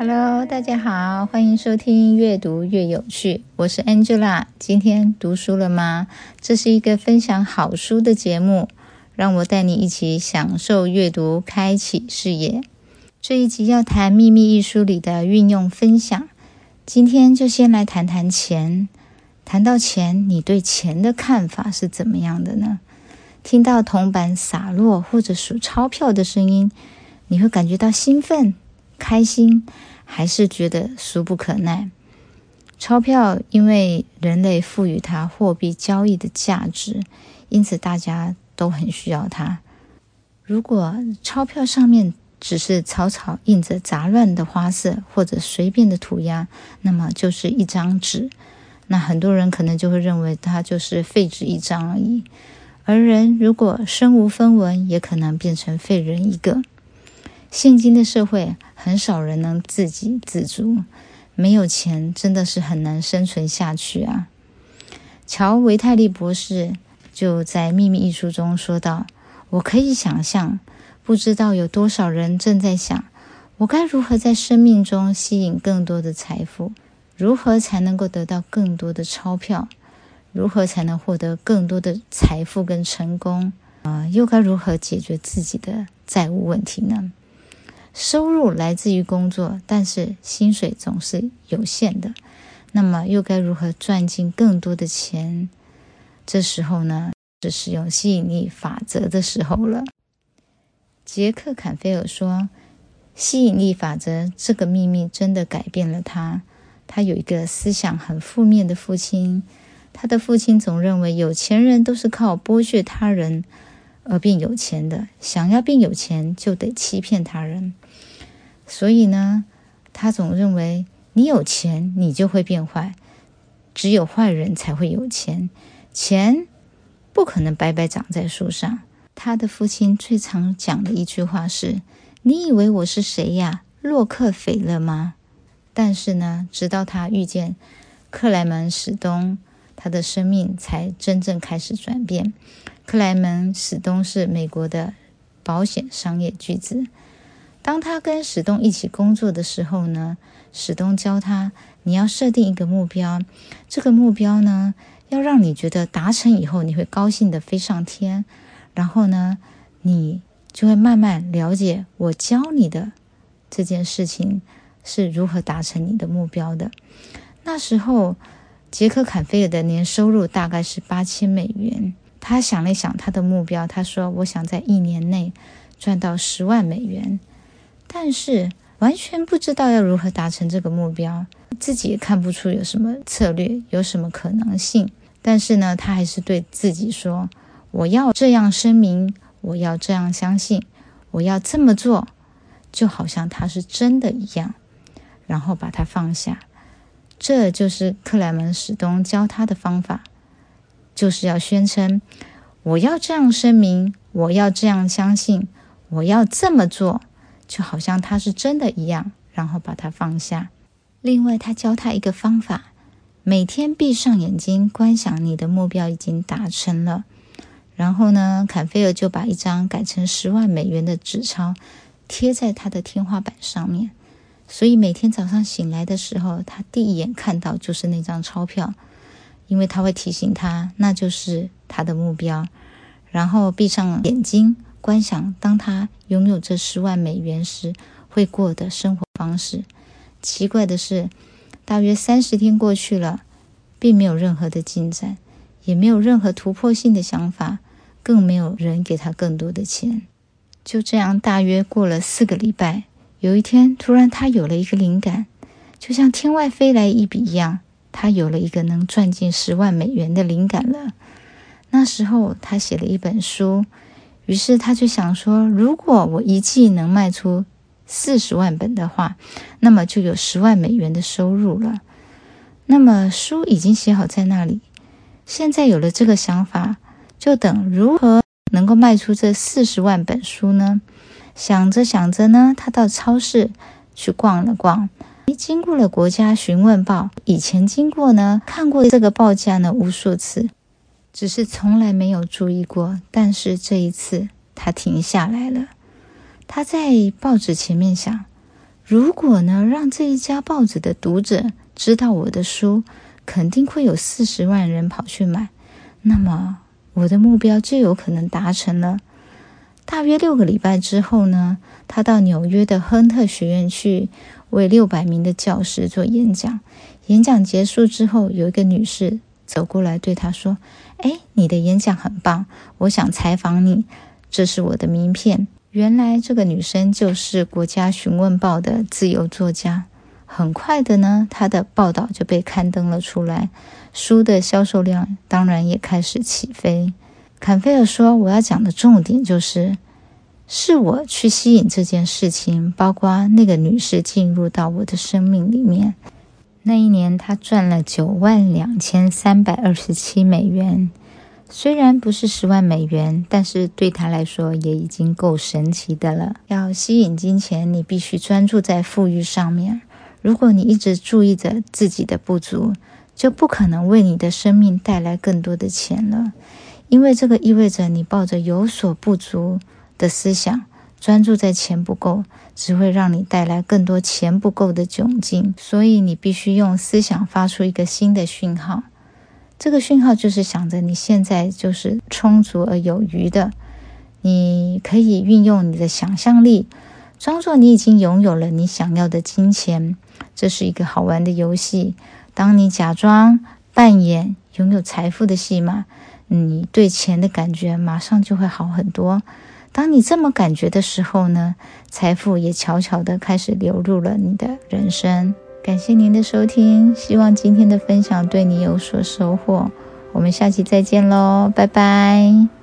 Hello，大家好，欢迎收听越读越有趣，我是 Angela。今天读书了吗？这是一个分享好书的节目，让我带你一起享受阅读，开启视野。这一集要谈《秘密》一书里的运用分享。今天就先来谈谈钱。谈到钱，你对钱的看法是怎么样的呢？听到铜板洒落或者数钞票的声音，你会感觉到兴奋、开心。还是觉得俗不可耐。钞票因为人类赋予它货币交易的价值，因此大家都很需要它。如果钞票上面只是草草印着杂乱的花色或者随便的涂鸦，那么就是一张纸。那很多人可能就会认为它就是废纸一张而已。而人如果身无分文，也可能变成废人一个。现今的社会，很少人能自给自足，没有钱真的是很难生存下去啊。乔维泰利博士就在《秘密》一书中说道：“我可以想象，不知道有多少人正在想，我该如何在生命中吸引更多的财富，如何才能够得到更多的钞票，如何才能获得更多的财富跟成功啊？又该如何解决自己的债务问题呢？”收入来自于工作，但是薪水总是有限的。那么又该如何赚进更多的钱？这时候呢，是使用吸引力法则的时候了。杰克·坎菲尔说：“吸引力法则这个秘密真的改变了他。他有一个思想很负面的父亲，他的父亲总认为有钱人都是靠剥削他人。”而变有钱的，想要变有钱就得欺骗他人，所以呢，他总认为你有钱，你就会变坏，只有坏人才会有钱，钱不可能白白长在树上。他的父亲最常讲的一句话是：“你以为我是谁呀？洛克菲勒吗？”但是呢，直到他遇见克莱门史东，他的生命才真正开始转变。克莱门史东是美国的保险商业巨子。当他跟史东一起工作的时候呢，史东教他：你要设定一个目标，这个目标呢，要让你觉得达成以后你会高兴的飞上天。然后呢，你就会慢慢了解我教你的这件事情是如何达成你的目标的。那时候，杰克坎菲尔的年收入大概是八千美元。他想了想他的目标，他说：“我想在一年内赚到十万美元，但是完全不知道要如何达成这个目标，自己也看不出有什么策略，有什么可能性。但是呢，他还是对自己说：‘我要这样声明，我要这样相信，我要这么做，就好像他是真的一样。’然后把它放下。这就是克莱门史东教他的方法。”就是要宣称，我要这样声明，我要这样相信，我要这么做，就好像他是真的一样，然后把它放下。另外，他教他一个方法：每天闭上眼睛，观想你的目标已经达成了。然后呢，坎菲尔就把一张改成十万美元的纸钞贴在他的天花板上面，所以每天早上醒来的时候，他第一眼看到就是那张钞票。因为他会提醒他，那就是他的目标。然后闭上眼睛，观想当他拥有这十万美元时会过的生活方式。奇怪的是，大约三十天过去了，并没有任何的进展，也没有任何突破性的想法，更没有人给他更多的钱。就这样，大约过了四个礼拜，有一天，突然他有了一个灵感，就像天外飞来一笔一样。他有了一个能赚进十万美元的灵感了。那时候，他写了一本书，于是他就想说：如果我一季能卖出四十万本的话，那么就有十万美元的收入了。那么书已经写好在那里，现在有了这个想法，就等如何能够卖出这四十万本书呢？想着想着呢，他到超市去逛了逛。经过了国家询问报，以前经过呢，看过这个报价呢无数次，只是从来没有注意过。但是这一次，他停下来了。他在报纸前面想：如果呢，让这一家报纸的读者知道我的书，肯定会有四十万人跑去买，那么我的目标就有可能达成了。大约六个礼拜之后呢，他到纽约的亨特学院去为六百名的教师做演讲。演讲结束之后，有一个女士走过来对他说：“哎，你的演讲很棒，我想采访你。这是我的名片。”原来这个女生就是《国家询问报》的自由作家。很快的呢，她的报道就被刊登了出来，书的销售量当然也开始起飞。坎菲尔说：“我要讲的重点就是，是我去吸引这件事情，包括那个女士进入到我的生命里面。”那一年，他赚了九万两千三百二十七美元。虽然不是十万美元，但是对他来说也已经够神奇的了。要吸引金钱，你必须专注在富裕上面。如果你一直注意着自己的不足，就不可能为你的生命带来更多的钱了。因为这个意味着你抱着有所不足的思想。专注在钱不够，只会让你带来更多钱不够的窘境。所以你必须用思想发出一个新的讯号。这个讯号就是想着你现在就是充足而有余的。你可以运用你的想象力，装作你已经拥有了你想要的金钱。这是一个好玩的游戏。当你假装扮演拥有财富的戏码，你对钱的感觉马上就会好很多。当你这么感觉的时候呢，财富也悄悄的开始流入了你的人生。感谢您的收听，希望今天的分享对你有所收获。我们下期再见喽，拜拜。